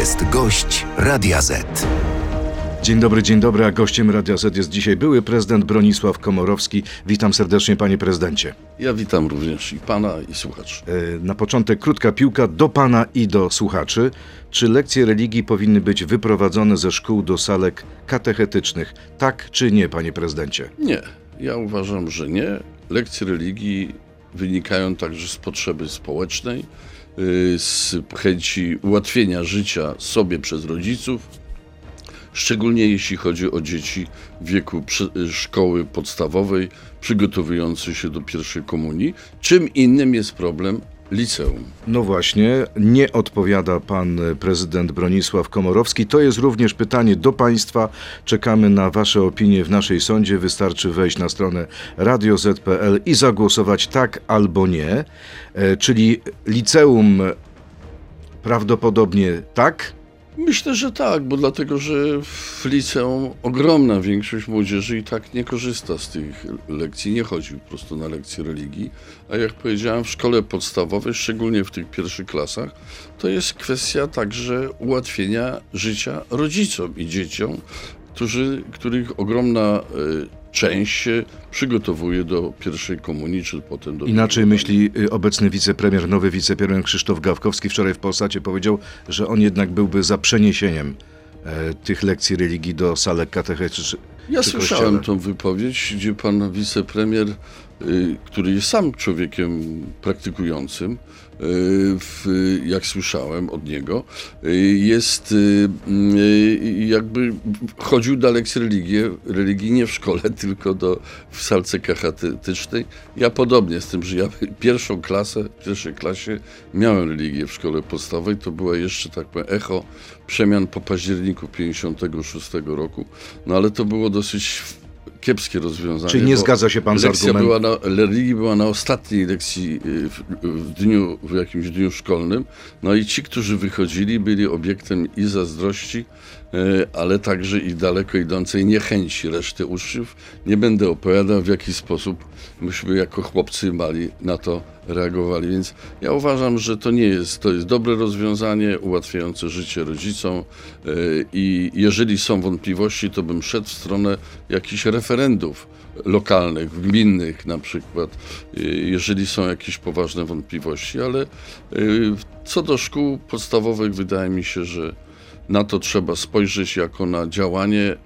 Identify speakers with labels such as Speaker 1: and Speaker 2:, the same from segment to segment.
Speaker 1: jest gość Radia Z.
Speaker 2: Dzień dobry, dzień dobry, a gościem Radia Z jest dzisiaj były prezydent Bronisław Komorowski. Witam serdecznie, panie prezydencie.
Speaker 3: Ja witam również i pana, i słuchaczy.
Speaker 2: E, Na początek krótka piłka do pana i do słuchaczy. Czy lekcje religii powinny być wyprowadzone ze szkół do salek katechetycznych? Tak czy nie, panie prezydencie?
Speaker 3: Nie, ja uważam, że nie. Lekcje religii wynikają także z potrzeby społecznej, z chęci ułatwienia życia sobie przez rodziców, szczególnie jeśli chodzi o dzieci w wieku przy- szkoły podstawowej, przygotowujące się do pierwszej komunii. Czym innym jest problem liceum.
Speaker 2: No właśnie, nie odpowiada pan prezydent Bronisław Komorowski. To jest również pytanie do państwa. Czekamy na wasze opinie w naszej sądzie. Wystarczy wejść na stronę radioz.pl i zagłosować tak albo nie. E, Czyli liceum prawdopodobnie tak,
Speaker 3: Myślę, że tak, bo dlatego, że w liceum ogromna większość młodzieży i tak nie korzysta z tych lekcji, nie chodzi po prostu na lekcje religii. A jak powiedziałem, w szkole podstawowej, szczególnie w tych pierwszych klasach, to jest kwestia także ułatwienia życia rodzicom i dzieciom, którzy, których ogromna y, część się przygotowuje do pierwszej komunii, czy potem do
Speaker 2: Inaczej myśli y, obecny wicepremier, nowy wicepremier Krzysztof Gawkowski. Wczoraj w Polsacie powiedział, że on jednak byłby za przeniesieniem e, tych lekcji religii do salek katechetycznych.
Speaker 3: Ja słyszałem
Speaker 2: kościele.
Speaker 3: tą wypowiedź, gdzie pan wicepremier, y, który jest sam człowiekiem praktykującym, w, jak słyszałem od niego, jest y, y, jakby chodził na lekcje religii, religii nie w szkole, tylko do, w salce katechetycznej. Ja podobnie z tym, że ja pierwszą klasę, w pierwszej klasie miałem religię w szkole podstawowej, to była jeszcze tak powiem echo przemian po październiku 56 roku, no ale to było dosyć kiepskie rozwiązanie.
Speaker 2: Czyli nie zgadza się pan z argumentem?
Speaker 3: była na, religii była na ostatniej lekcji y, w, w dniu, w jakimś dniu szkolnym, no i ci, którzy wychodzili, byli obiektem i zazdrości, y, ale także i daleko idącej niechęci reszty uczniów. Nie będę opowiadał, w jaki sposób myśmy jako chłopcy mali na to reagowali, więc ja uważam, że to nie jest, to jest dobre rozwiązanie, ułatwiające życie rodzicom y, i jeżeli są wątpliwości, to bym szedł w stronę jakichś referendów lokalnych, gminnych na przykład, y, jeżeli są jakieś poważne wątpliwości, ale y, co do szkół podstawowych wydaje mi się, że na to trzeba spojrzeć jako na działanie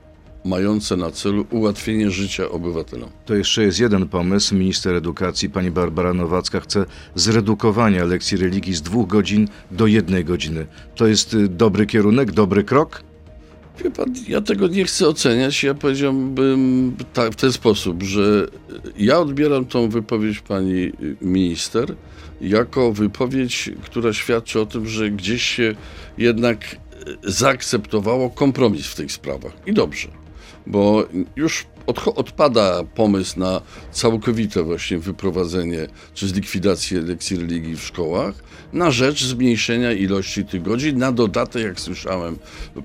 Speaker 3: mające na celu ułatwienie życia obywatelom.
Speaker 2: To jeszcze jest jeden pomysł. Minister edukacji, pani Barbara Nowacka, chce zredukowania lekcji religii z dwóch godzin do jednej godziny. To jest y, dobry kierunek, dobry krok?
Speaker 3: Wie pan, ja tego nie chcę oceniać. Ja powiedziałbym tak, w ten sposób, że ja odbieram tą wypowiedź pani minister jako wypowiedź, która świadczy o tym, że gdzieś się jednak zaakceptowało kompromis w tych sprawach. I dobrze, bo już odcho- odpada pomysł na całkowite właśnie wyprowadzenie czy zlikwidację lekcji religii w szkołach na rzecz zmniejszenia ilości tych godzin. Na dodatek, jak słyszałem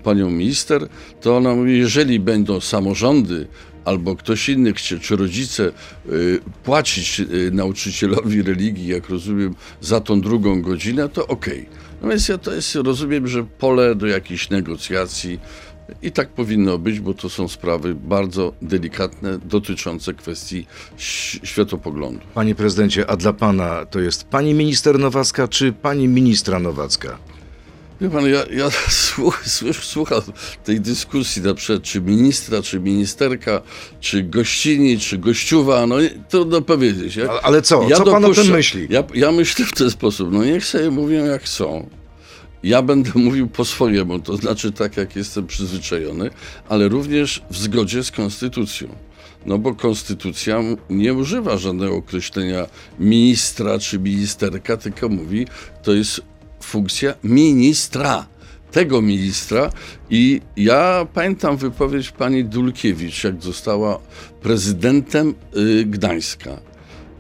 Speaker 3: panią minister, to ona mówi, jeżeli będą samorządy albo ktoś inny czy rodzice y, płacić y, nauczycielowi religii, jak rozumiem, za tą drugą godzinę, to okej. No więc ja to jest, rozumiem, że pole do jakichś negocjacji i tak powinno być, bo to są sprawy bardzo delikatne, dotyczące kwestii światopoglądu.
Speaker 2: Panie prezydencie, a dla pana to jest pani minister Nowacka czy pani ministra Nowacka?
Speaker 3: Wie pan, ja, ja słuch, słuch, słucham tej dyskusji na przykład, czy ministra, czy ministerka, czy gościni, czy gościuwa, no trudno powiedzieć. Ja,
Speaker 2: ale co? Co pan o tym myśli?
Speaker 3: Ja, ja myślę w ten sposób, no niech sobie mówią jak chcą. Ja będę mówił po swojemu, to znaczy tak, jak jestem przyzwyczajony, ale również w zgodzie z konstytucją. No bo konstytucja nie używa żadnego określenia ministra czy ministerka, tylko mówi, to jest funkcja ministra. Tego ministra. I ja pamiętam wypowiedź pani Dulkiewicz, jak została prezydentem y, Gdańska.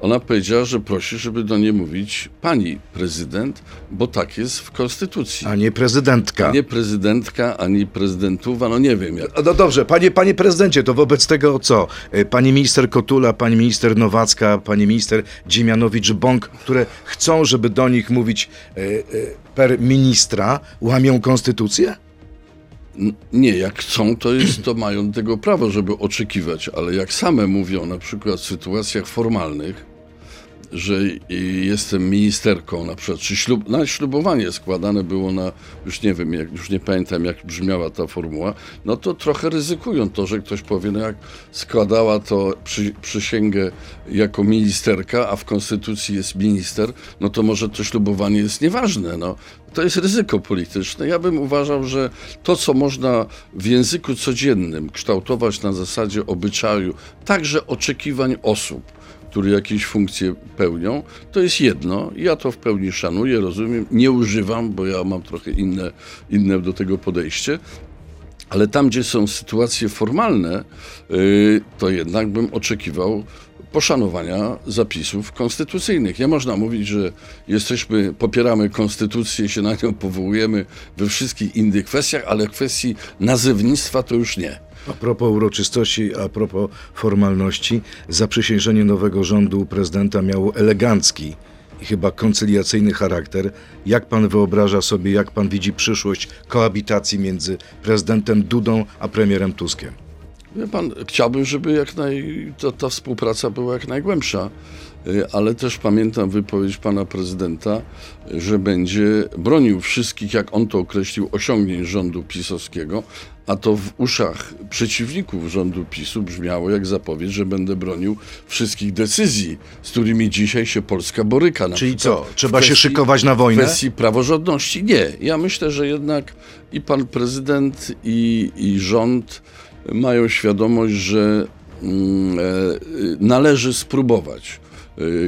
Speaker 3: Ona powiedziała, że prosi, żeby do niej mówić pani prezydent, bo tak jest w konstytucji.
Speaker 2: A nie prezydentka.
Speaker 3: Nie prezydentka, ani prezydentuwa, no nie wiem jak.
Speaker 2: No dobrze, panie, panie prezydencie, to wobec tego co? E, Pani minister Kotula, pani minister Nowacka, pani minister Dziemianowicz-Bąk, które chcą, żeby do nich mówić e, e, per ministra, łamią konstytucję?
Speaker 3: Nie, jak chcą, to jest, to mają do tego prawo, żeby oczekiwać, ale jak same mówią, na przykład w sytuacjach formalnych, że y, jestem ministerką, na przykład, czy ślub, na ślubowanie składane było na, już nie wiem, jak, już nie pamiętam, jak brzmiała ta formuła, no to trochę ryzykują to, że ktoś powie, no jak składała to przy, przysięgę jako ministerka, a w konstytucji jest minister, no to może to ślubowanie jest nieważne, no. To jest ryzyko polityczne. Ja bym uważał, że to, co można w języku codziennym kształtować na zasadzie obyczaju, także oczekiwań osób, które jakieś funkcje pełnią, to jest jedno. Ja to w pełni szanuję, rozumiem, nie używam, bo ja mam trochę inne, inne do tego podejście. Ale tam, gdzie są sytuacje formalne, yy, to jednak bym oczekiwał poszanowania zapisów konstytucyjnych. Nie można mówić, że jesteśmy, popieramy konstytucję, się na nią powołujemy we wszystkich innych kwestiach, ale w kwestii nazewnictwa to już nie.
Speaker 2: A propos uroczystości, a propos formalności, zaprzysiężenie nowego rządu prezydenta miało elegancki i chyba koncyliacyjny charakter. Jak pan wyobraża sobie, jak pan widzi przyszłość koabitacji między prezydentem Dudą a premierem Tuskiem?
Speaker 3: Wie pan, chciałbym, żeby jak naj, ta, ta współpraca była jak najgłębsza, ale też pamiętam wypowiedź pana prezydenta, y, że będzie bronił wszystkich, jak on to określił, osiągnięć rządu pisowskiego, a to w uszach przeciwników rządu PiSu brzmiało jak zapowiedź, że będę bronił wszystkich decyzji, z którymi dzisiaj się Polska boryka. Na
Speaker 2: Czyli co,
Speaker 3: w
Speaker 2: trzeba się
Speaker 3: kwestii-
Speaker 2: szykować na
Speaker 3: w
Speaker 2: wojnę?
Speaker 3: kwestii praworządności nie. Ja myślę, że jednak i pan prezydent, i, i rząd mają świadomość, że mm, e, y, należy spróbować y,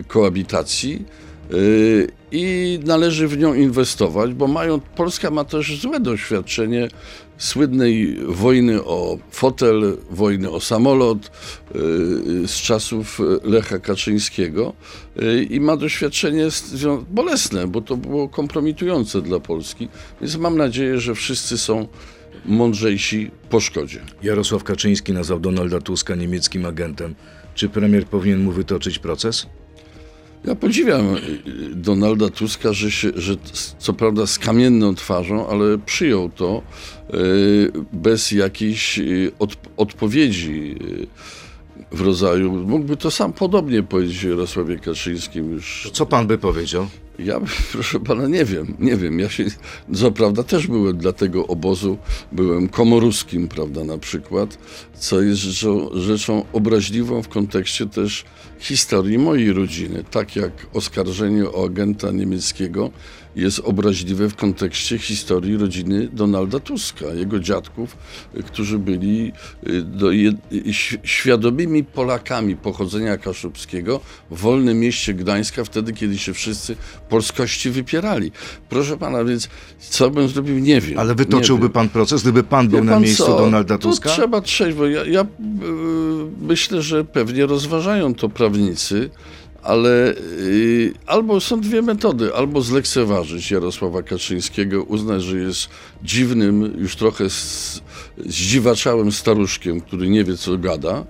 Speaker 3: koabitacji y, i należy w nią inwestować, bo mają, Polska ma też złe doświadczenie słynnej wojny o fotel, wojny o samolot y, z czasów Lecha Kaczyńskiego y, i ma doświadczenie bolesne, bo to było kompromitujące dla Polski. Więc mam nadzieję, że wszyscy są mądrzejsi po szkodzie.
Speaker 2: Jarosław Kaczyński nazwał Donalda Tuska niemieckim agentem. Czy premier powinien mu wytoczyć proces?
Speaker 3: Ja podziwiam y, Donalda Tuska, że, się, że co prawda z kamienną twarzą, ale przyjął to y, bez jakiejś y, od, odpowiedzi w rodzaju. Mógłby to sam podobnie powiedzieć Jarosławie Kaczyńskim już.
Speaker 2: Co pan by powiedział?
Speaker 3: Ja, proszę pana, nie wiem, nie wiem. Ja się, co prawda, też byłem dla tego obozu, byłem komoruskim, prawda, na przykład, co jest rzeczą, rzeczą obraźliwą w kontekście też historii mojej rodziny. Tak jak oskarżenie o agenta niemieckiego jest obraźliwe w kontekście historii rodziny Donalda Tuska, jego dziadków, którzy byli y, jed, y, świadomymi Polakami pochodzenia kaszubskiego w wolnym mieście Gdańska, wtedy, kiedy się wszyscy polskości wypierali. Proszę pana, więc co bym zrobił, nie wiem.
Speaker 2: Ale wytoczyłby pan proces, gdyby pan był
Speaker 3: Wie
Speaker 2: na
Speaker 3: pan
Speaker 2: miejscu
Speaker 3: co?
Speaker 2: Donalda
Speaker 3: Tu
Speaker 2: Tuska?
Speaker 3: trzeba trzeźwo. Ja, ja y, myślę, że pewnie rozważają to prawnicy, ale y, albo są dwie metody. Albo zlekceważyć Jarosława Kaczyńskiego, uznać, że jest dziwnym, już trochę z, zdziwaczałym staruszkiem, który nie wie, co gada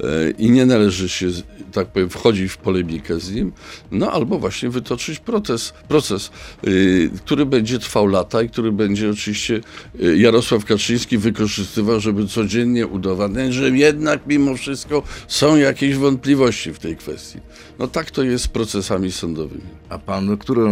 Speaker 3: e, i nie należy się, tak powiem, wchodzić w polemikę z nim, no albo właśnie wytoczyć proces, proces y, który będzie trwał lata i który będzie oczywiście y, Jarosław Kaczyński wykorzystywał, żeby codziennie udowadniać, że jednak mimo wszystko są jakieś wątpliwości w tej kwestii. No tak to jest z procesami sądowymi.
Speaker 2: A pan który,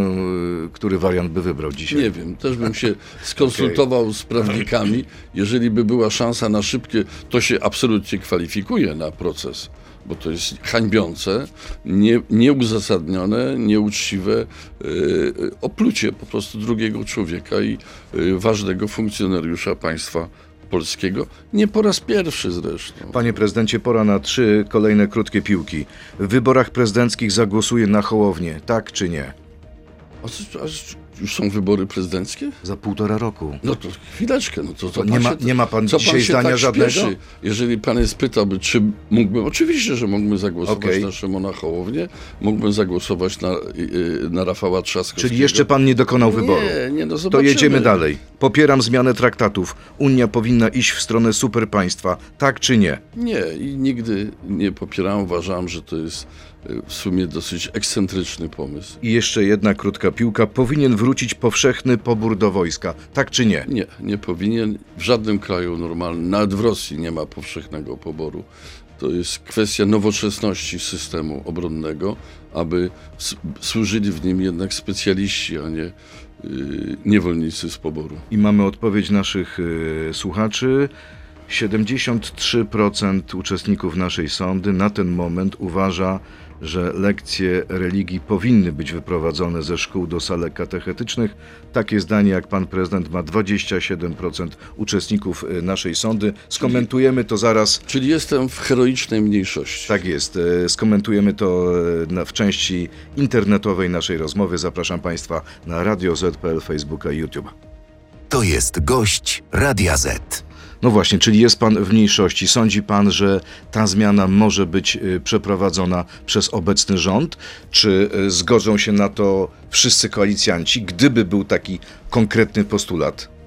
Speaker 2: który wariant by wybrał dzisiaj?
Speaker 3: Nie wiem, też bym się skonsultował z prawnikami. Jeżeli by była szansa na szybkie, to się absolutnie kwalifikuje na proces, bo to jest hańbiące, nie, nieuzasadnione, nieuczciwe yy, oplucie po prostu drugiego człowieka i yy, ważnego funkcjonariusza państwa polskiego. Nie po raz pierwszy zresztą.
Speaker 2: Panie prezydencie, pora na trzy kolejne krótkie piłki. W wyborach prezydenckich zagłosuje na Hołownię, tak czy nie?
Speaker 3: A, a już są wybory prezydenckie?
Speaker 2: Za półtora roku.
Speaker 3: No to chwileczkę, no to, to
Speaker 2: nie,
Speaker 3: pan
Speaker 2: ma,
Speaker 3: się-
Speaker 2: nie ma pan
Speaker 3: co
Speaker 2: dzisiaj
Speaker 3: się
Speaker 2: zdania
Speaker 3: tak
Speaker 2: żadnego?
Speaker 3: śpieszy? Jeżeli pan jest pytałby, czy mógłbym, oczywiście, że mógłbym zagłosować
Speaker 2: Okej.
Speaker 3: na Szymona Hołownię, mógłbym zagłosować na, na Rafała Trzaskowskiego.
Speaker 2: Czyli jeszcze pan nie dokonał wyboru.
Speaker 3: Nie, nie, no
Speaker 2: To
Speaker 3: zobaczymy.
Speaker 2: jedziemy dalej. Popieram zmianę traktatów. Unia powinna iść w stronę superpaństwa. Tak czy nie?
Speaker 3: Nie, i nigdy nie popierałem. Uważałem, że to jest w sumie dosyć ekscentryczny pomysł.
Speaker 2: I jeszcze jedna krótka piłka. Powinien wrócić powszechny pobór do wojska. Tak czy nie?
Speaker 3: Nie, nie powinien. W żadnym kraju normalnym, nawet w Rosji nie ma powszechnego poboru. To jest kwestia nowoczesności systemu obronnego, aby służyli w nim jednak specjaliści, a nie y, niewolnicy z poboru.
Speaker 2: I mamy odpowiedź naszych y, słuchaczy. 73% uczestników naszej sądy na ten moment uważa, że lekcje religii powinny być wyprowadzone ze szkół do salek katechetycznych. Takie zdanie jak pan prezydent ma 27% uczestników y, naszej sądy. Skomentujemy to zaraz.
Speaker 3: Czyli jestem w heroicznej mniejszości.
Speaker 2: Tak jest. y, Skomentujemy to y, w części internetowej naszej rozmowy. Zapraszam państwa na Radio Z.pl, Facebooka i YouTube.
Speaker 1: To jest gość Radia Z.
Speaker 2: No właśnie, czyli jest pan w mniejszości. Sądzi pan, że ta zmiana może być y, przeprowadzona przez obecny rząd? Czy y, zgodzą się na to wszyscy koalicjanci, gdyby był taki konkretny postulat?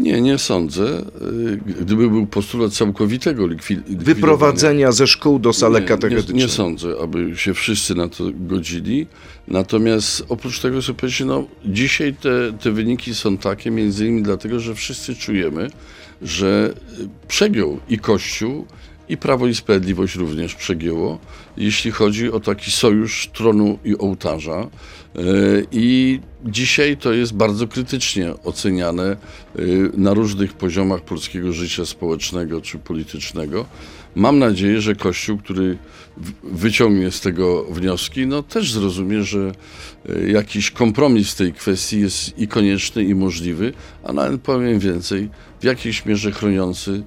Speaker 3: Nie, nie sądzę. Y, Gdyby był postulat całkowitego likwi- likwidowania...
Speaker 2: Wyprowadzenia ze szkół do salek
Speaker 3: nie,
Speaker 2: katechetycznych.
Speaker 3: nie, nie sądzę, aby się wszyscy na to godzili. Natomiast oprócz tego sobie powiedzieć, no dzisiaj te, te wyniki są takie między innymi dlatego, że wszyscy czujemy, że przegiął i Kościół, i Prawo i Sprawiedliwość również przegięło, jeśli chodzi o taki sojusz tronu i ołtarza. Y, I dzisiaj to jest bardzo krytycznie oceniane y, na różnych poziomach polskiego życia społecznego czy politycznego. Mam nadzieję, że Kościół, który wyciągnie z tego wnioski, no też zrozumie, że y, jakiś kompromis w tej kwestii jest i konieczny, i możliwy, a nawet powiem więcej, w jakiejś mierze chroniący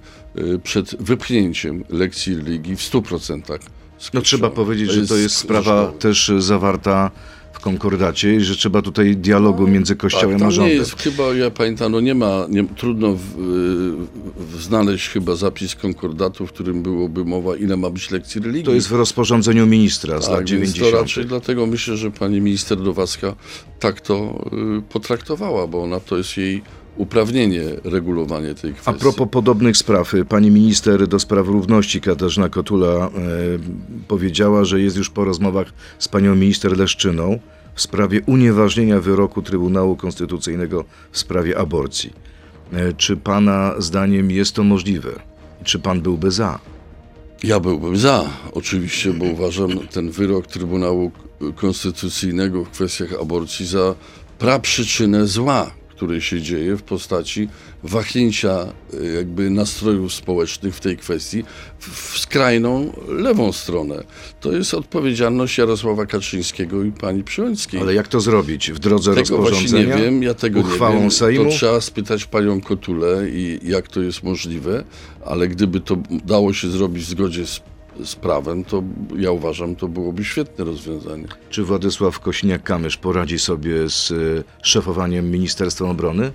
Speaker 3: przed wypchnięciem lekcji religii w 100% z
Speaker 2: No trzeba powiedzieć, że to jest sprawa też zawarta konkordacie i że trzeba tutaj dialogu między Kościołem
Speaker 3: tak,
Speaker 2: a rządem.
Speaker 3: nie jest, chyba, ja pamiętam, no nie ma, nie, trudno w, w, znaleźć chyba zapis konkordatu, w którym byłoby mowa, ile ma być lekcji religii.
Speaker 2: To jest w rozporządzeniu ministra z lat
Speaker 3: Tak, więc
Speaker 2: 90.
Speaker 3: to raczej dlatego myślę, że pani minister Nowacka tak to y, potraktowała, bo ona to jest jej uprawnienie regulowanie tej kwestii.
Speaker 2: A propos podobnych spraw, pani minister do spraw równości Katarzyna Kotula e, powiedziała, że jest już po rozmowach z panią minister Leszczyną w sprawie unieważnienia wyroku Trybunału Konstytucyjnego w sprawie aborcji. E, czy pana zdaniem jest to możliwe? Czy pan byłby za?
Speaker 3: Ja byłbym za, oczywiście, bo uważam ten wyrok Trybunału Konstytucyjnego w kwestiach aborcji za praprzyczynę zła, który się dzieje w postaci wahnięcia y, jakby nastrojów społecznych w tej kwestii w, skrajną lewą stronę. To jest odpowiedzialność Jarosława Kaczyńskiego i pani Przyłęckiej.
Speaker 2: Ale jak to zrobić? W drodze
Speaker 3: Tego
Speaker 2: rozporządzenia?
Speaker 3: nie wiem, ja tego
Speaker 2: uchwałą
Speaker 3: nie wiem.
Speaker 2: Sejmu?
Speaker 3: To trzeba spytać panią Kotulę i jak to jest możliwe, ale gdyby to dało się zrobić w zgodzie z, z prawem, to ja uważam, to byłoby świetne rozwiązanie.
Speaker 2: Czy Władysław Kośniak-Kamysz poradzi sobie z e, szefowaniem Ministerstwa Obrony?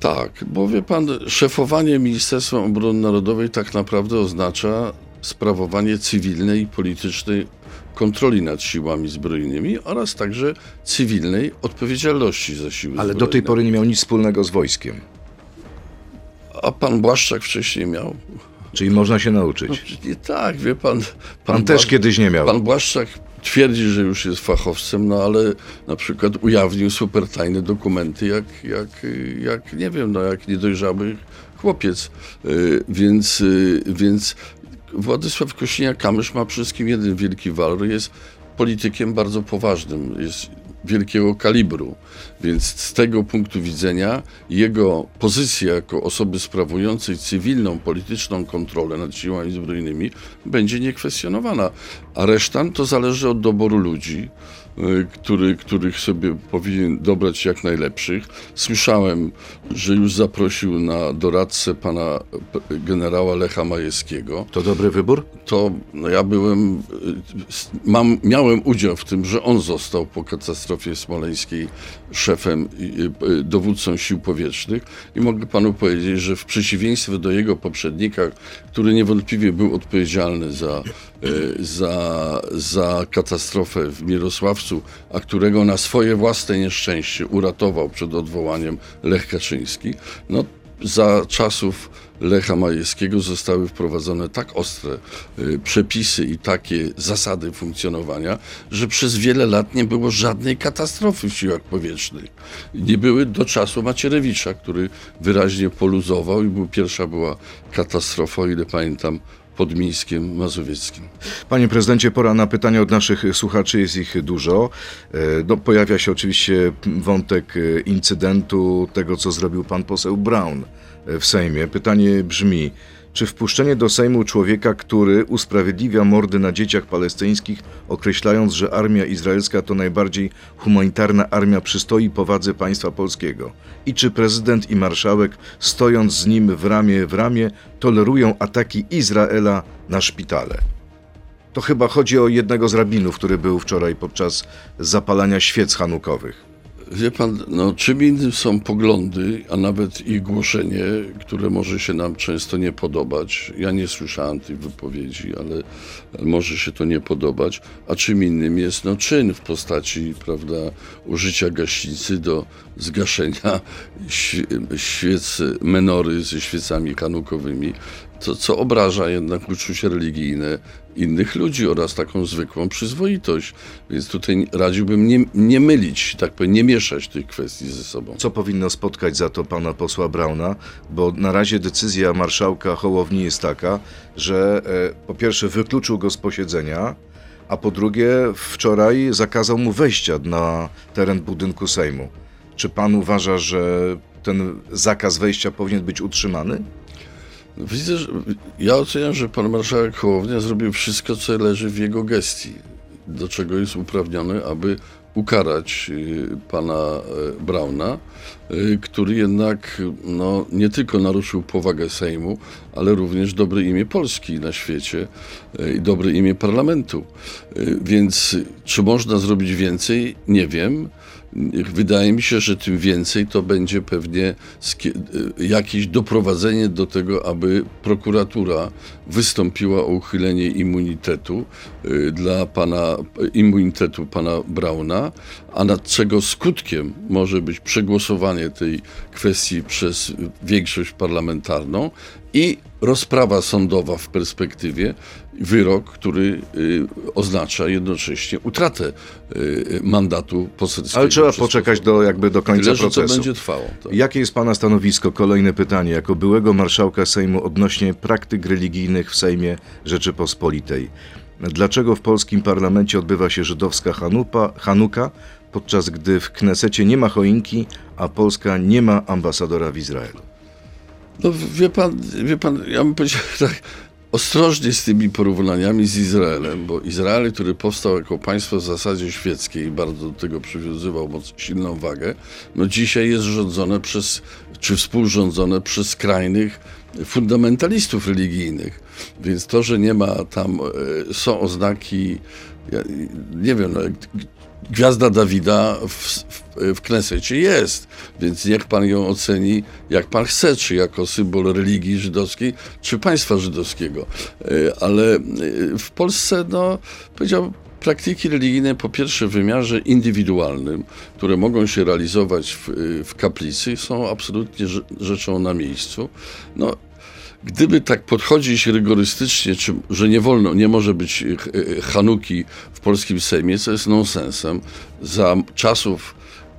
Speaker 3: Tak, bo wie pan, szefowanie Ministerstwem Obrony Narodowej tak naprawdę oznacza sprawowanie cywilnej i politycznej kontroli nad siłami zbrojnymi oraz także cywilnej odpowiedzialności za siły
Speaker 2: Ale
Speaker 3: zbrojne.
Speaker 2: do tej pory nie miał nic wspólnego z wojskiem.
Speaker 3: A pan Błaszczak wcześniej miał?
Speaker 2: Czyli można się nauczyć.
Speaker 3: No, nie tak, wie pan.
Speaker 2: Pan też
Speaker 3: Błasz-
Speaker 2: kiedyś nie miał.
Speaker 3: Pan Błaszczak twierdzi, że już jest fachowcem, no ale na przykład ujawnił super tajne dokumenty, jak, jak, jak nie wiem, no jak niedojrzały chłopiec. Y, Więc, y, więc Władysław Kośniak-Kamysz ma przede wszystkim jeden wielki walor, jest politykiem bardzo poważnym, jest wielkiego kalibru. Więc z tego punktu widzenia jego pozycja jako osoby sprawującej cywilną, polityczną kontrolę nad siłami zbrojnymi będzie niekwestionowana. A reszta to zależy od doboru ludzi, który, których sobie powinien dobrać jak najlepszych. Słyszałem, że już zaprosił na doradcę pana generała Lecha Majewskiego.
Speaker 2: To dobry wybór?
Speaker 3: To no ja byłem, y, mam, miałem udział w tym, że on został po katastrofie smoleńskiej szefem, y, y, dowódcą sił powietrznych i mogę panu powiedzieć, że w przeciwieństwie do jego poprzednika, który niewątpliwie był odpowiedzialny za, y, za, za katastrofę w Mirosławcu, a którego na swoje własne nieszczęście uratował przed odwołaniem Lech Kaczyński, no za czasów Lecha Majewskiego zostały wprowadzone tak ostre y, przepisy i takie zasady funkcjonowania, że przez wiele lat nie było żadnej katastrofy w siłach powietrznych. Nie były do czasu Macierewicza, który wyraźnie poluzował i był, pierwsza była katastrofa, o ile pamiętam, pod Mińskiem Mazowieckim.
Speaker 2: Panie prezydencie, pora na pytania od naszych słuchaczy, jest ich dużo. E, No, pojawia się oczywiście wątek e, incydentu tego, co zrobił pan poseł Brown e, w Sejmie. Pytanie brzmi, czy wpuszczenie do Sejmu człowieka, który usprawiedliwia mordy na dzieciach palestyńskich, określając, że armia izraelska to najbardziej humanitarna armia, przystoi powadze państwa polskiego? I czy prezydent i marszałek, stojąc z nim w ramię w ramię, tolerują ataki Izraela na szpitale? To chyba chodzi o jednego z rabinów, który był wczoraj podczas zapalania świec hanukowych.
Speaker 3: Wie pan, no, czym innym są poglądy, a nawet ich głoszenie, które może się nam często nie podobać. Ja nie słyszałem tej wypowiedzi, ale może się to nie podobać. A czym innym jest no, czyn w postaci prawda, użycia gaśnicy do zgaszenia świe- świec menory ze świecami kanukowymi, to, co obraża jednak uczucia religijne innych ludzi oraz taką zwykłą przyzwoitość. Więc tutaj radziłbym nie, nie mylić, tak powiem, nie mieszać tych kwestii ze sobą.
Speaker 2: Co powinno spotkać za to pana posła Brauna? Bo na razie decyzja marszałka Hołowni jest taka, że e, po pierwsze wykluczył go z posiedzenia, a po drugie wczoraj zakazał mu wejścia na teren budynku Sejmu. Czy pan uważa, że ten zakaz wejścia powinien być utrzymany?
Speaker 3: Widzę, że ja oceniam, że pan marszałek Hołownia zrobił wszystko, co leży w jego gestii, do czego jest uprawniony, aby ukarać y, pana e, Brauna, y, który jednak no, nie tylko naruszył powagę Sejmu, ale również dobre imię Polski na świecie y, i dobre imię parlamentu. Y, Więc czy można zrobić więcej? Nie wiem. Wydaje mi się, że tym więcej to będzie pewnie y, jakieś doprowadzenie do tego, aby prokuratura wystąpiła o uchylenie immunitetu y, dla pana, immunitetu pana Brauna, a nad czego skutkiem może być przegłosowanie tej kwestii przez większość parlamentarną i rozprawa sądowa w perspektywie, wyrok, który y, oznacza jednocześnie utratę y, mandatu poselskiego.
Speaker 2: Ale trzeba poczekać do, jakby do końca
Speaker 3: Tyle, że to
Speaker 2: procesu.
Speaker 3: będzie trwało. Tak.
Speaker 2: Jakie jest Pana stanowisko? Kolejne pytanie. Jako byłego marszałka Sejmu odnośnie praktyk religijnych w Sejmie Rzeczypospolitej. Dlaczego w polskim parlamencie odbywa się żydowska Hanupa, Hanuka, podczas gdy w Knesecie nie ma choinki, a Polska nie ma ambasadora w Izraelu?
Speaker 3: No wie pan, wie pan, ja bym powiedział tak, ostrożnie z tymi porównaniami z Izraelem, bo Izrael, który powstał jako państwo w zasadzie świeckie i bardzo do tego przywiązywał moc, silną wagę, no dzisiaj jest rządzone przez, czy współrządzone przez skrajnych fundamentalistów religijnych. Więc to, że nie ma tam, e, są oznaki, ja, nie wiem, no, Gwiazda Dawida w, w, w Knesecie jest, więc niech pan ją oceni jak pan chce, czy jako symbol religii żydowskiej, czy państwa żydowskiego. E, Ale e, w Polsce, no, powiedziałbym, praktyki religijne po pierwsze w wymiarze indywidualnym, które mogą się realizować w, w kaplicy, są absolutnie rze- rzeczą na miejscu. No, Gdyby tak podchodzić rygorystycznie, czy, że nie wolno, nie może być ch- e, Hanuki w polskim Sejmie, co jest nonsensem. Za czasów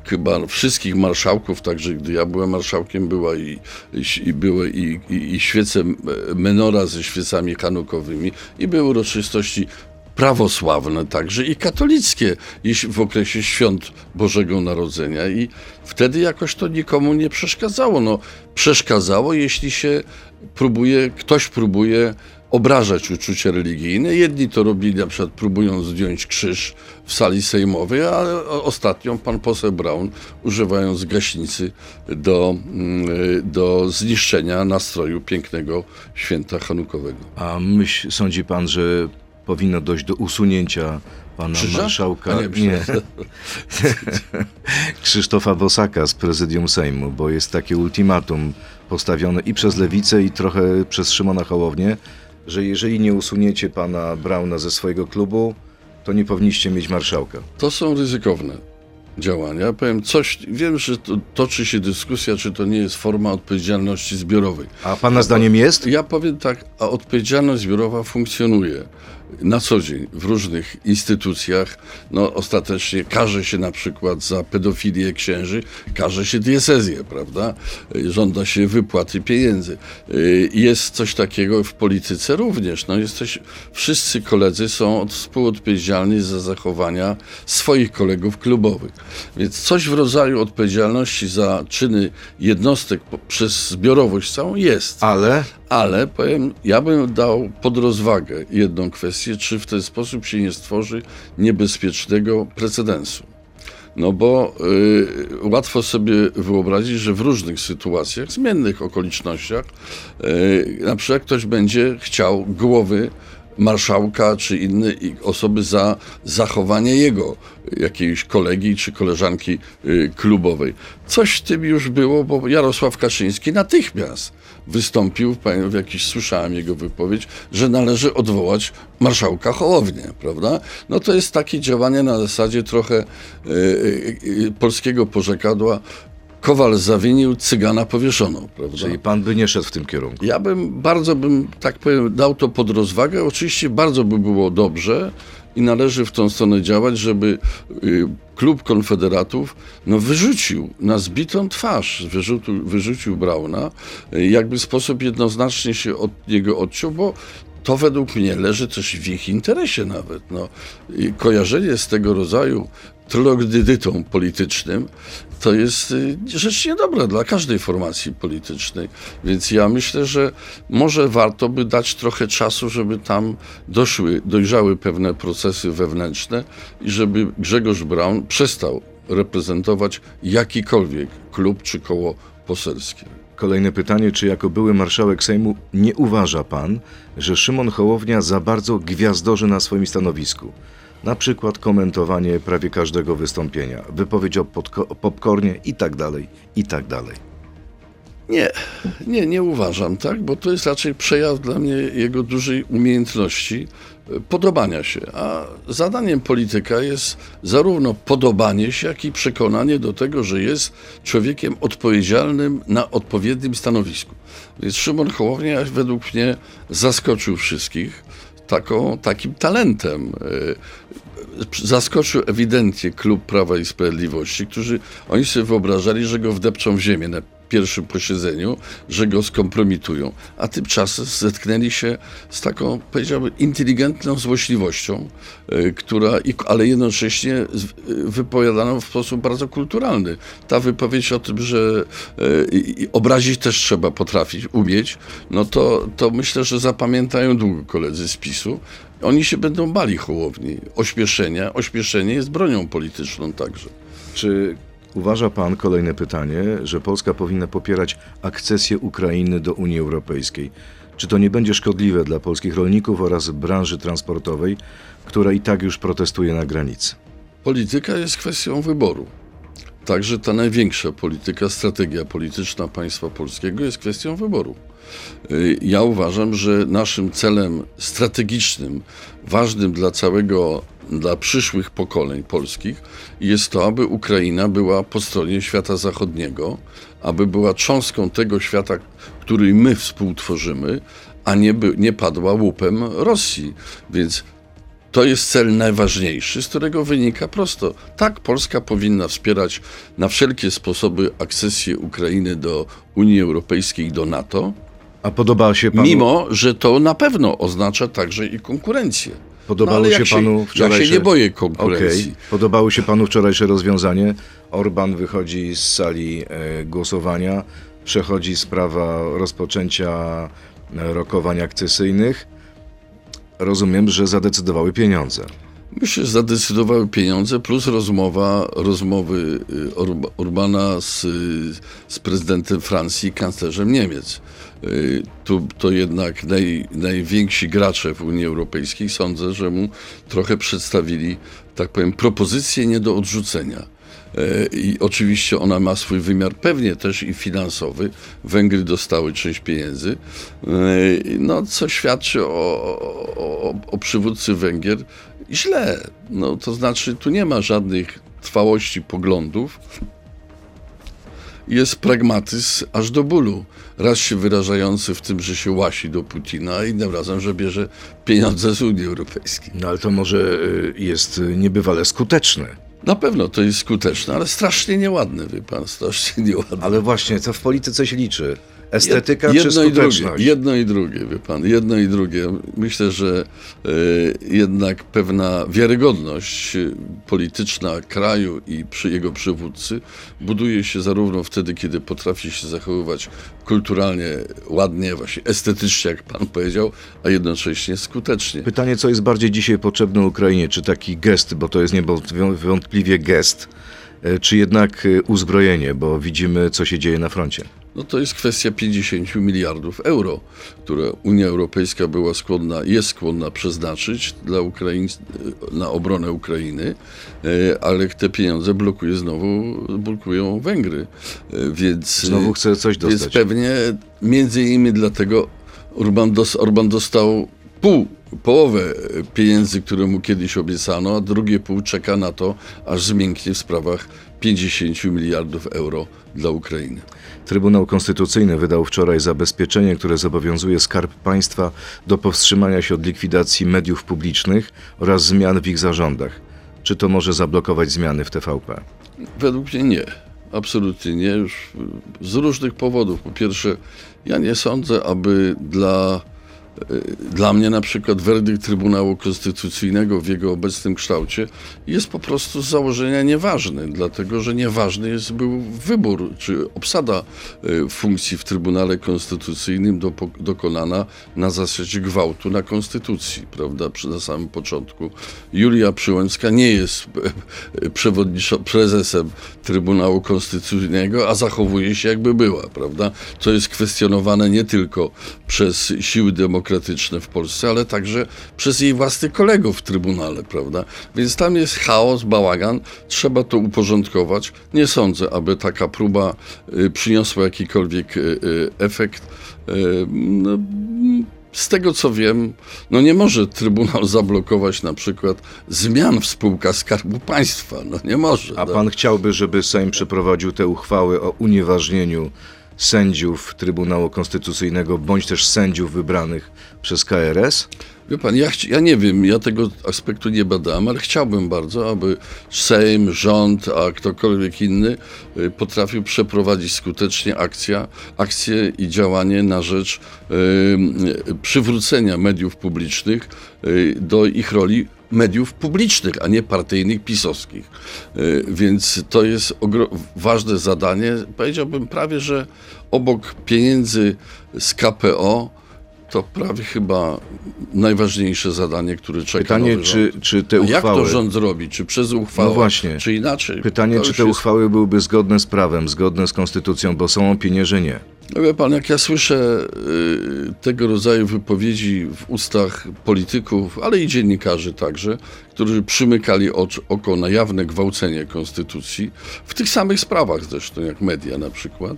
Speaker 3: chyba wszystkich marszałków, także gdy ja byłem marszałkiem, była i, i, i były i, i, świece e, menora ze świecami hanukowymi i były uroczystości prawosławne także i katolickie w okresie świąt Bożego Narodzenia i wtedy jakoś to nikomu nie przeszkadzało. No, przeszkadzało, jeśli się próbuje, ktoś próbuje obrażać uczucia religijne. Jedni to robili na przykład próbując zdjąć krzyż w sali sejmowej, a ostatnio pan poseł Braun używając gaśnicy do, mm, do zniszczenia nastroju pięknego święta chanukowego.
Speaker 2: A myśl, sądzi pan, że powinno dojść do usunięcia pana
Speaker 3: Krzyża?
Speaker 2: marszałka
Speaker 3: nie, myślałem,
Speaker 2: Krzysztofa Bosaka z prezydium Sejmu, bo jest takie ultimatum postawione i przez Lewicę, i trochę przez Szymona Hołownię, że jeżeli nie usuniecie pana Brauna ze swojego klubu, to nie powinniście mieć marszałka.
Speaker 3: To są ryzykowne działania. Powiem coś, wiem, że to, toczy się dyskusja, czy to nie jest forma odpowiedzialności zbiorowej.
Speaker 2: A pana zdaniem jest?
Speaker 3: Ja powiem tak, a odpowiedzialność zbiorowa funkcjonuje na co dzień w różnych instytucjach. No, ostatecznie karze się na przykład za pedofilię księży, karze się diecezję, prawda? Żąda się wypłaty pieniędzy. Y, Jest coś takiego w polityce również. No, jesteś, wszyscy koledzy są od- współodpowiedzialni za zachowania swoich kolegów klubowych. Więc coś w rodzaju odpowiedzialności za czyny jednostek przez zbiorowość całą jest.
Speaker 2: Ale
Speaker 3: Ale powiem, ja bym dał pod rozwagę jedną kwestię, czy w ten sposób się nie stworzy niebezpiecznego precedensu. No bo y, łatwo sobie wyobrazić, że w różnych sytuacjach, zmiennych okolicznościach, y, na przykład ktoś będzie chciał głowy marszałka czy innej osoby za zachowanie jego jakiejś kolegi czy koleżanki y, klubowej. Coś w tym już było, bo Jarosław Kaczyński natychmiast wystąpił, w jakiś słyszałem jego wypowiedź, że należy odwołać marszałka Hołownię, prawda? No to jest takie działanie na zasadzie trochę y, y, y, polskiego porzekadła Kowal zawinił, cygana powieszono, prawda?
Speaker 2: czyli pan by nie szedł w tym kierunku.
Speaker 3: Ja bym bardzo bym, tak powiem, dał to pod rozwagę. Oczywiście bardzo by było dobrze i należy w tą stronę działać, żeby y, klub Konfederatów no, wyrzucił na zbitą twarz, wyrzucił, wyrzucił Brauna, y, jakby sposób jednoznacznie się od niego odciął, bo to według mnie leży też w ich interesie nawet. No. Kojarzenie z tego rodzaju troglodytytą politycznym to jest y, rzecz niedobra dla każdej formacji politycznej. Więc ja myślę, że może warto by dać trochę czasu, żeby tam doszły, dojrzały pewne procesy wewnętrzne i żeby Grzegorz Braun przestał reprezentować jakikolwiek klub czy koło poselskie.
Speaker 2: Kolejne pytanie, czy jako były marszałek Sejmu nie uważa pan, że Szymon Hołownia za bardzo gwiazdorzy na swoim stanowisku? Na przykład komentowanie prawie każdego wystąpienia, wypowiedź o, popcornie i tak dalej, i tak dalej.
Speaker 3: Nie, nie, nie uważam, tak, bo to jest raczej przejaw dla mnie jego dużej umiejętności e, podobania się. A zadaniem polityka jest zarówno podobanie się, jak i przekonanie do tego, że jest człowiekiem odpowiedzialnym na odpowiednim stanowisku. Więc Szymon Hołownia według mnie zaskoczył wszystkich taką, takim talentem. E, Zaskoczył ewidentnie klub Prawa i Sprawiedliwości, którzy oni sobie wyobrażali, że go wdepczą w ziemię pierwszym posiedzeniu, że go skompromitują. A tymczasem zetknęli się z taką, powiedziałbym, inteligentną złośliwością, e, która, ale jednocześnie e, wypowiadaną w sposób bardzo kulturalny. Ta wypowiedź o tym, że i obrazić też trzeba potrafić, umieć, no to, to myślę, że zapamiętają długo koledzy z PiSu. Oni się będą bali Hołowni, ośmieszenia. Ośmieszenie jest bronią polityczną także.
Speaker 2: Czy uważa pan, kolejne pytanie, że Polska powinna popierać akcesję Ukrainy do Unii Europejskiej? Czy to nie będzie szkodliwe dla polskich rolników oraz branży transportowej, która i tak już protestuje na granicy?
Speaker 3: Polityka jest kwestią wyboru. Także ta największa polityka, strategia polityczna państwa polskiego jest kwestią wyboru. Y, Ja uważam, że naszym celem strategicznym, ważnym dla całego, dla przyszłych pokoleń polskich, jest to, aby Ukraina była po stronie świata zachodniego, aby była cząstką tego świata, który my współtworzymy, a nie, by, nie padła łupem Rosji. Więc to jest cel najważniejszy, z którego wynika prosto. Tak, Polska powinna wspierać na wszelkie sposoby akcesję Ukrainy do Unii Europejskiej i do NATO,
Speaker 2: A podoba się panu,
Speaker 3: mimo że to na pewno oznacza także i konkurencję.
Speaker 2: Podobało
Speaker 3: No,
Speaker 2: się panu
Speaker 3: Ja
Speaker 2: wczorajsze...
Speaker 3: się nie boję konkurencji.
Speaker 2: Podobało się panu wczorajsze rozwiązanie? Orban wychodzi z sali e, głosowania, przechodzi sprawa rozpoczęcia e, rokowań akcesyjnych, Rozumiem, że zadecydowały pieniądze.
Speaker 3: Myślę, że zadecydowały pieniądze plus rozmowa, rozmowy y, Orba, Urbana z, z prezydentem Francji i kanclerzem Niemiec. Y, Tu, to jednak naj, najwięksi gracze w Unii Europejskiej sądzę, że mu trochę przedstawili, tak powiem, propozycję nie do odrzucenia. E, I oczywiście ona ma swój wymiar pewnie też i finansowy. Węgry dostały część pieniędzy, E, no, co świadczy o, o, o przywódcy Węgier źle. No, to znaczy, tu nie ma żadnych trwałości poglądów. Jest pragmatyzm aż do bólu. Raz się wyrażający w tym, że się łasi do Putina, a innym razem, że bierze pieniądze z Unii Europejskiej.
Speaker 2: No ale to może y, jest niebywale skuteczne.
Speaker 3: Na pewno to jest skuteczne, ale strasznie nieładne, wie pan, strasznie nieładne.
Speaker 2: Ale właśnie, co w polityce się liczy? Estetyka
Speaker 3: jedno
Speaker 2: czy
Speaker 3: i drugie,
Speaker 2: skuteczność?
Speaker 3: jedno i drugie, wie pan, jedno i drugie. Myślę, że e, jednak pewna wiarygodność e, polityczna kraju i przy jego przywódcy buduje się zarówno wtedy, kiedy potrafi się zachowywać kulturalnie, ładnie, właśnie estetycznie, jak pan powiedział, a jednocześnie skutecznie.
Speaker 2: Pytanie, co jest bardziej dzisiaj potrzebne Ukrainie? Czy taki gest, bo to jest niewątpliwie gest, y, czy jednak y, uzbrojenie, bo widzimy, co się dzieje na froncie?
Speaker 3: No to jest kwestia 50 miliardów euro, które Unia Europejska była skłonna, jest skłonna przeznaczyć dla Ukraiń, na obronę Ukrainy, e, ale te pieniądze blokuje znowu, blokują Węgry. E, Więc,
Speaker 2: Znowu chce coś
Speaker 3: więc
Speaker 2: dostać.
Speaker 3: pewnie między innymi dlatego Orban, dos, Orban dostał pół, połowę pieniędzy, które mu kiedyś obiecano, a drugie pół czeka na to, aż zmięknie w sprawach 50 miliardów euro dla Ukrainy.
Speaker 2: Trybunał Konstytucyjny wydał wczoraj zabezpieczenie, które zobowiązuje Skarb Państwa do powstrzymania się od likwidacji mediów publicznych oraz zmian w ich zarządach. Czy to może zablokować zmiany w TVP?
Speaker 3: Według mnie nie. Absolutnie nie. Już z różnych powodów. Po pierwsze, ja nie sądzę, aby dla, dla mnie na przykład werdykt Trybunału Konstytucyjnego w jego obecnym kształcie jest po prostu z założenia nieważny, dlatego że nieważny jest był wybór czy obsada y, funkcji w Trybunale Konstytucyjnym do, dokonana na zasadzie gwałtu na Konstytucji, prawda, na samym początku. Julia Przyłębska nie jest e, przewodniczą- prezesem Trybunału Konstytucyjnego, a zachowuje się jakby była, prawda? To jest kwestionowane nie tylko przez siły demokratyczne w Polsce, ale także przez jej własnych kolegów w Trybunale, prawda? Więc tam jest chaos, bałagan, trzeba to uporządkować. Nie sądzę, aby taka próba y, przyniosła jakikolwiek y, y, efekt. No, z tego co wiem, no nie może Trybunał zablokować na przykład zmian w spółkach Skarbu Państwa. No nie może.
Speaker 2: A
Speaker 3: no.
Speaker 2: pan chciałby, żeby Sejm przeprowadził te uchwały o unieważnieniu sędziów Trybunału Konstytucyjnego bądź też sędziów wybranych przez KRS?
Speaker 3: Wie pan, ja, ja nie wiem, ja tego aspektu nie badałem, ale chciałbym bardzo, aby Sejm, rząd, a ktokolwiek inny y, potrafił przeprowadzić skutecznie akcja, akcję i działanie na rzecz y, y, przywrócenia mediów publicznych do ich roli mediów publicznych, a nie partyjnych, pisowskich. Y, Więc to jest ważne zadanie. Powiedziałbym prawie, że obok pieniędzy z KPO to prawie chyba najważniejsze zadanie, które czeka
Speaker 2: Pytanie, czy,
Speaker 3: rząd.
Speaker 2: czy te
Speaker 3: A Jak to
Speaker 2: uchwały...
Speaker 3: rząd zrobi? Czy przez uchwałę,
Speaker 2: No właśnie.
Speaker 3: czy inaczej?
Speaker 2: Pytanie,
Speaker 3: To
Speaker 2: czy te
Speaker 3: jest-
Speaker 2: uchwały byłyby zgodne z prawem, zgodne z konstytucją, bo są opinie, że nie.
Speaker 3: No wie pan, jak ja słyszę y, tego rodzaju wypowiedzi w ustach polityków, ale i dziennikarzy także, którzy przymykali ocz, oko na jawne gwałcenie konstytucji, w tych samych sprawach zresztą, jak media na przykład,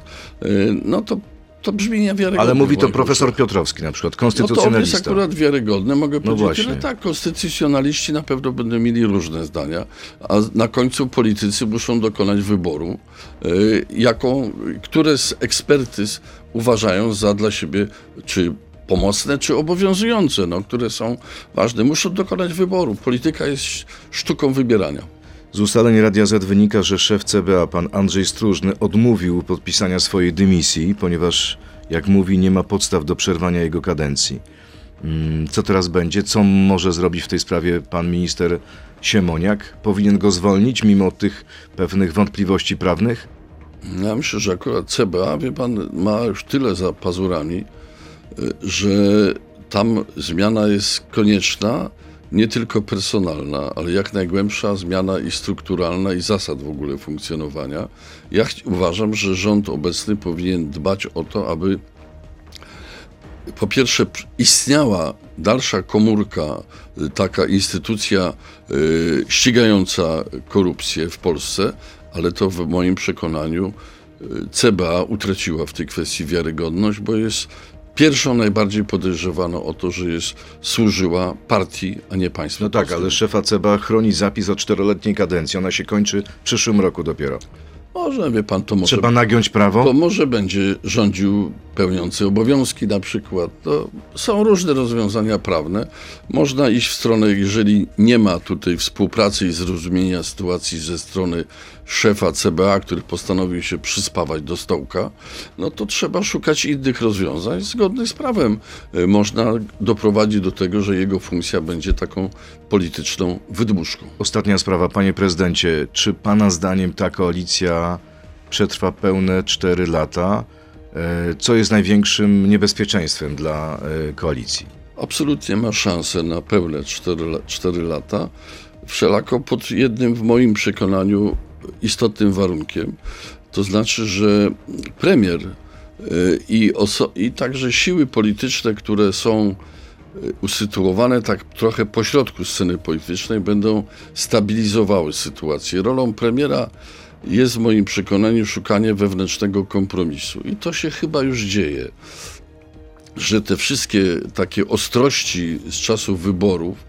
Speaker 3: y, no to, to brzmi niewiarygodnie.
Speaker 2: Ale mówi to profesor. Piotrowski na przykład,
Speaker 3: No to jest
Speaker 2: konstytucjonalista.
Speaker 3: akurat wiarygodny, mogę powiedzieć
Speaker 2: właśnie.
Speaker 3: tyle, tak, konstytucjonaliści na pewno będą mieli różne zdania, a na końcu politycy muszą dokonać wyboru, y, jaką, które z ekspertyz uważają za dla siebie, czy pomocne, czy obowiązujące, no, które są ważne. Muszą dokonać wyboru. Polityka jest sztuką wybierania.
Speaker 2: Z ustaleń Radia Z wynika, że szef CBA, pan Andrzej Stróżny, odmówił podpisania swojej dymisji, ponieważ, jak mówi, nie ma podstaw do przerwania jego kadencji. Mm, Co teraz będzie? Co może zrobić w tej sprawie pan minister Siemoniak? Powinien go zwolnić mimo tych pewnych wątpliwości prawnych?
Speaker 3: Ja myślę, że akurat CBA, wie pan, ma już tyle za pazurami, y, że tam zmiana jest konieczna, nie tylko personalna, ale jak najgłębsza zmiana i strukturalna i zasad w ogóle funkcjonowania. Ja uważam, że rząd obecny powinien dbać o to, aby po pierwsze istniała dalsza komórka, y, taka instytucja y, ścigająca korupcję w Polsce, ale to w moim przekonaniu y, CBA utraciła w tej kwestii wiarygodność, bo jest pierwszą najbardziej podejrzewaną o to, że jest służyła partii, a nie państwu.
Speaker 2: No tak, ale szefa CBA chroni zapis o czteroletniej kadencji. Ona się kończy w przyszłym roku dopiero.
Speaker 3: Może, wie pan, to może...
Speaker 2: Trzeba nagiąć prawo?
Speaker 3: Bo może będzie rządził pełniący obowiązki na przykład. To są różne rozwiązania prawne. Można iść w stronę, jeżeli nie ma tutaj współpracy i zrozumienia sytuacji ze strony szefa CBA, który postanowił się przyspawać do stołka, no to trzeba szukać innych rozwiązań zgodnych z prawem. Y, Można doprowadzić do tego, że jego funkcja będzie taką polityczną wydmuszką.
Speaker 2: Ostatnia sprawa, panie prezydencie. Czy pana zdaniem ta koalicja przetrwa pełne 4 lata? E, Co jest największym niebezpieczeństwem dla e, koalicji?
Speaker 3: absolutnie ma szansę na pełne 4, la- 4 lata, wszelako pod jednym w moim przekonaniu istotnym warunkiem. To znaczy, że premier y, i, i także siły polityczne, które są y, usytuowane tak trochę pośrodku sceny politycznej, będą stabilizowały sytuację. Rolą premiera jest w moim przekonaniu szukanie wewnętrznego kompromisu i to się chyba już dzieje że te wszystkie takie ostrości z czasów wyborów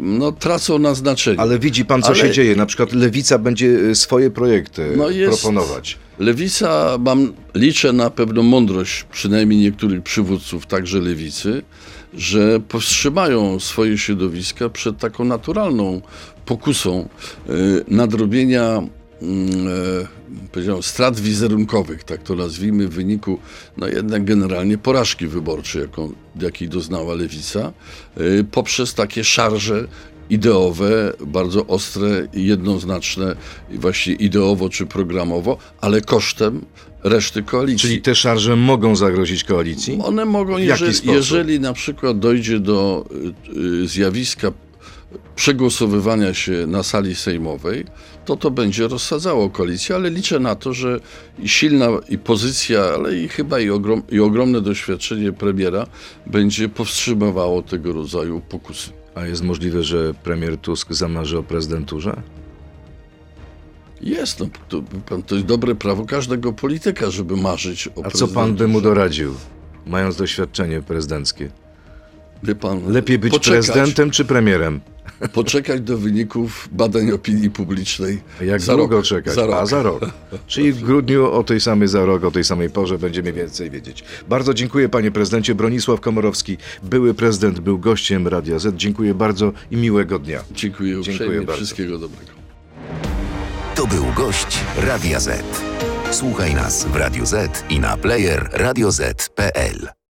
Speaker 3: no, tracą na znaczeniu.
Speaker 2: Ale widzi pan, co
Speaker 3: Ale-
Speaker 2: się dzieje. Na przykład Lewica będzie e, swoje projekty
Speaker 3: No jest-
Speaker 2: proponować.
Speaker 3: Lewica, mam, liczę na pewną mądrość przynajmniej niektórych przywódców, także lewicy, że powstrzymają swoje środowiska przed taką naturalną pokusą y, nadrobienia powiedziałem, strat wizerunkowych, tak to nazwijmy, w wyniku no jednak generalnie porażki wyborczej, jaką, jakiej doznała lewica, y, poprzez takie szarże ideowe, bardzo ostre i jednoznaczne, właśnie ideowo czy programowo, ale kosztem reszty koalicji.
Speaker 2: Czyli te szarże mogą zagrozić koalicji?
Speaker 3: One mogą, jeżeli, jeżeli na przykład dojdzie do y, zjawiska przegłosowywania się na sali sejmowej, to to będzie rozsadzało koalicję, ale liczę na to, że silna i pozycja, ale i chyba i, ogrom, i ogromne doświadczenie premiera będzie powstrzymywało tego rodzaju pokusy.
Speaker 2: A jest możliwe, że premier Tusk zamarzy o prezydenturze?
Speaker 3: Jest, no, to, to jest dobre prawo każdego polityka, żeby marzyć o
Speaker 2: A co pan by mu doradził, mając doświadczenie prezydenckie?
Speaker 3: Pan,
Speaker 2: Lepiej być
Speaker 3: poczekać,
Speaker 2: prezydentem czy premierem?
Speaker 3: Poczekać do wyników badań opinii publicznej.
Speaker 2: Jak
Speaker 3: za
Speaker 2: długo
Speaker 3: rok,
Speaker 2: czekać?
Speaker 3: Za rok.
Speaker 2: A za rok. Czyli w grudniu o tej samej za rok, o tej samej porze będziemy więcej wiedzieć. Bardzo dziękuję panie prezydencie. Bronisław Komorowski, były prezydent, był gościem Radia Z. Dziękuję bardzo i miłego dnia.
Speaker 3: Dziękuję
Speaker 2: Dziękuję
Speaker 3: uprzejmie.
Speaker 2: bardzo.
Speaker 3: Wszystkiego dobrego.
Speaker 1: To był gość Radia Z. Słuchaj nas w Radio Z i na player radioz.pl.